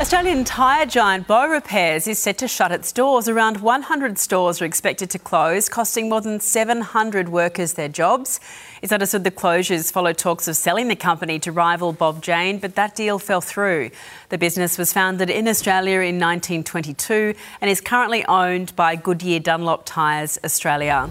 Australian tyre giant Beaurepaires is set to shut its doors. Around 100 stores are expected to close, costing more than 700 workers their jobs. It's understood the closures follow talks of selling the company to rival Bob Jane, but that deal fell through. The business was founded in Australia in 1922 and is currently owned by Goodyear Dunlop Tyres Australia.